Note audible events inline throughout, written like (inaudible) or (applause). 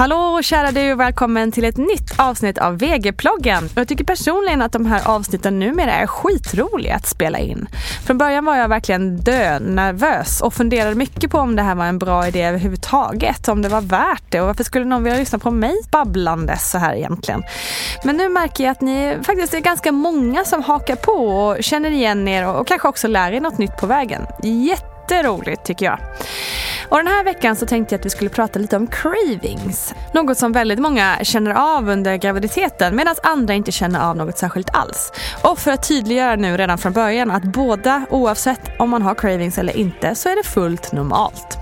Hallå kära du och välkommen till ett nytt avsnitt av VG-ploggen. Jag tycker personligen att de här avsnitten numera är skitroliga att spela in. Från början var jag verkligen dönervös och funderade mycket på om det här var en bra idé överhuvudtaget. Om det var värt det och varför skulle någon vilja lyssna på mig babblandes så här egentligen. Men nu märker jag att ni faktiskt är ganska många som hakar på och känner igen er och kanske också lär er något nytt på vägen. Jätteroligt tycker jag. Och den här veckan så tänkte jag att vi skulle prata lite om cravings. Något som väldigt många känner av under graviditeten medan andra inte känner av något särskilt alls. Och för att tydliggöra nu redan från början att båda, oavsett om man har cravings eller inte, så är det fullt normalt.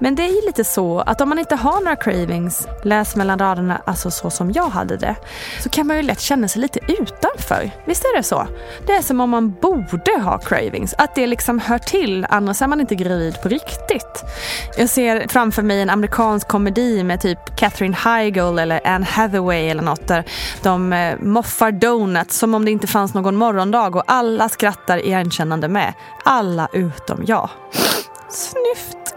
Men det är ju lite så att om man inte har några cravings, läs mellan raderna, alltså så som jag hade det, så kan man ju lätt känna sig lite utanför. Visst är det så? Det är som om man borde ha cravings, att det liksom hör till, annars är man inte gravid på riktigt. Jag ser framför mig en amerikansk komedi med typ Catherine Heigl eller Anne Hathaway eller något där de eh, moffar donuts som om det inte fanns någon morgondag och alla skrattar igenkännande med. Alla utom jag. Snyft!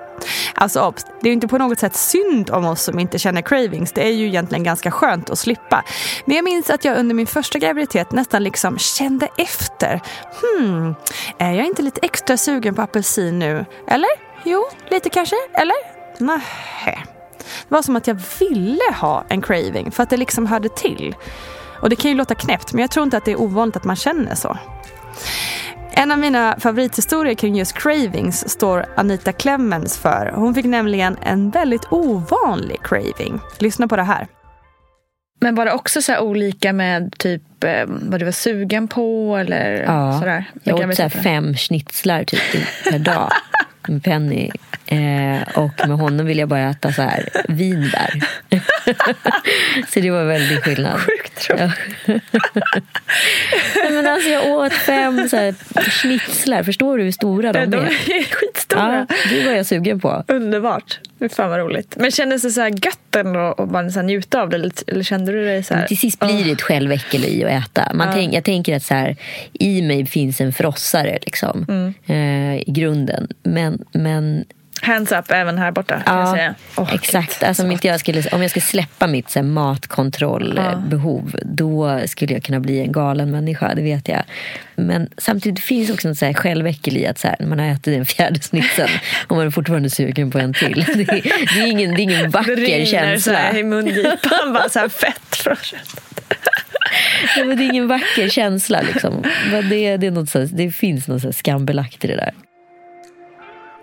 Alltså obs, det är ju inte på något sätt synd om oss som inte känner cravings. Det är ju egentligen ganska skönt att slippa. Men jag minns att jag under min första graviditet nästan liksom kände efter. Hmm, är jag inte lite extra sugen på apelsin nu? Eller? Jo, lite kanske? Eller? Nähä. Det var som att jag ville ha en craving för att det liksom hörde till. Och det kan ju låta knäppt men jag tror inte att det är ovanligt att man känner så. En av mina favorithistorier kring just cravings står Anita Clemens för. Hon fick nämligen en väldigt ovanlig craving. Lyssna på det här. Men var det också så olika med typ eh, vad du var sugen på eller ja, sådär? Jag åt så fem schnitzlar typ per dag med Penny. Eh, och med honom vill jag bara äta så här vinbär. (laughs) så det var väldigt skillnad. Sjukt ja. (laughs) men alltså Jag åt fem så här schnitzlar. Förstår du hur stora de är? De är skitstora. Ja, det var jag sugen på. Underbart. Fan vad roligt. Men kändes det så här gött ändå att bara så här njuta av det? Eller kände du dig så här? till sist blir det ett i att äta. Man ja. tänk, jag tänker att så här, i mig finns en frossare liksom, mm. eh, i grunden. Men, men Hands up även här borta säga. Oh, exakt. Alltså, om, inte jag skulle, om jag skulle släppa mitt så här, matkontrollbehov då skulle jag kunna bli en galen människa, det vet jag. Men samtidigt finns också något så här själväckel i att så här, när man har ätit den fjärde snitsen (laughs) och man är fortfarande sugen på en till. Det är, det är, ingen, det är ingen vacker det känsla. Så här i mungipan, bara så här fett från köttet. Ja, men det är ingen vacker känsla. Liksom. Det, det, är något så, det finns något skambelagt i det där.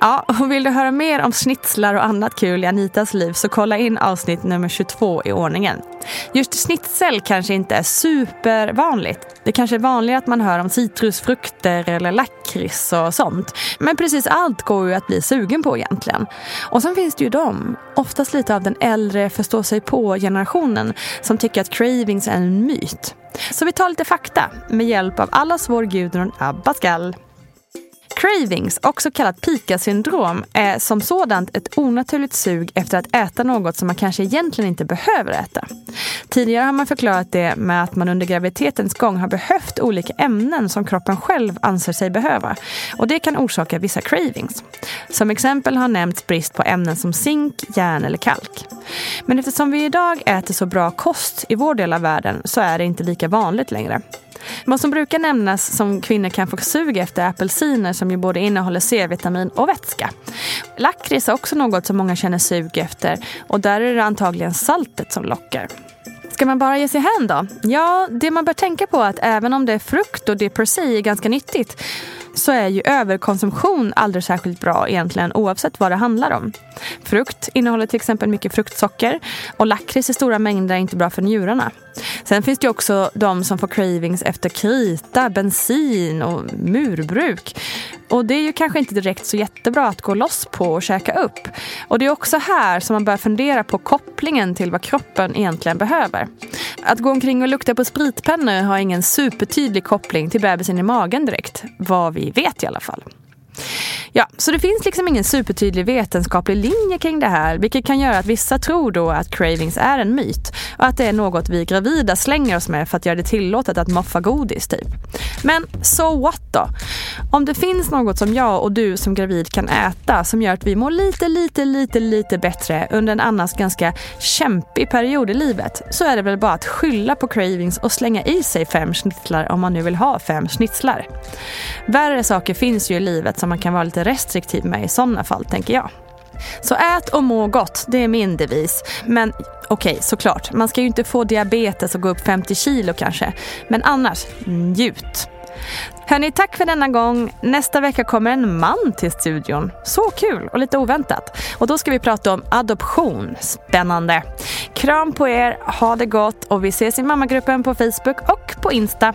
Ja, och vill du höra mer om snitslar och annat kul i Anitas liv så kolla in avsnitt nummer 22 i ordningen. Just snitsel kanske inte är supervanligt. Det kanske är vanligare att man hör om citrusfrukter eller lakrits och sånt. Men precis allt går ju att bli sugen på egentligen. Och sen finns det ju de, oftast lite av den äldre förstå sig på-generationen som tycker att cravings är en myt. Så vi tar lite fakta med hjälp av allas vår Gudrun Abascal. Cravings, också kallat pika-syndrom, är som sådant ett onaturligt sug efter att äta något som man kanske egentligen inte behöver äta. Tidigare har man förklarat det med att man under graviditetens gång har behövt olika ämnen som kroppen själv anser sig behöva. Och det kan orsaka vissa cravings. Som exempel har nämnts brist på ämnen som zink, järn eller kalk. Men eftersom vi idag äter så bra kost i vår del av världen så är det inte lika vanligt längre. Vad som brukar nämnas som kvinnor kan få sug efter är apelsiner som ju både innehåller C-vitamin och vätska. Lakrits är också något som många känner sug efter och där är det antagligen saltet som lockar. Ska man bara ge sig hän då? Ja, det man bör tänka på är att även om det är frukt och det per se är ganska nyttigt så är ju överkonsumtion aldrig särskilt bra egentligen oavsett vad det handlar om. Frukt innehåller till exempel mycket fruktsocker och lakrits i stora mängder är inte bra för njurarna. Sen finns det också de som får cravings efter krita, bensin och murbruk. Och det är ju kanske inte direkt så jättebra att gå loss på och käka upp. Och det är också här som man börjar fundera på kopplingen till vad kroppen egentligen behöver. Att gå omkring och lukta på spritpennor har ingen supertydlig koppling till bebisen i magen direkt. Vad vi vet i alla fall. Ja, så det finns liksom ingen supertydlig vetenskaplig linje kring det här, vilket kan göra att vissa tror då att cravings är en myt och att det är något vi gravida slänger oss med för att göra det tillåtet att moffa godis typ. Men so what då? Om det finns något som jag och du som gravid kan äta som gör att vi mår lite, lite, lite, lite bättre under en annars ganska kämpig period i livet så är det väl bara att skylla på cravings och slänga i sig fem schnitzlar om man nu vill ha fem schnitzlar. Värre saker finns ju i livet som man kan vara lite restriktiv med i sådana fall, tänker jag. Så ät och må gott, det är min devis. Men okej, okay, såklart, man ska ju inte få diabetes och gå upp 50 kilo kanske. Men annars, njut. Hörni, tack för denna gång. Nästa vecka kommer en man till studion. Så kul och lite oväntat. Och då ska vi prata om adoption. Spännande. Kram på er, ha det gott och vi ses i mammagruppen på Facebook och på Insta.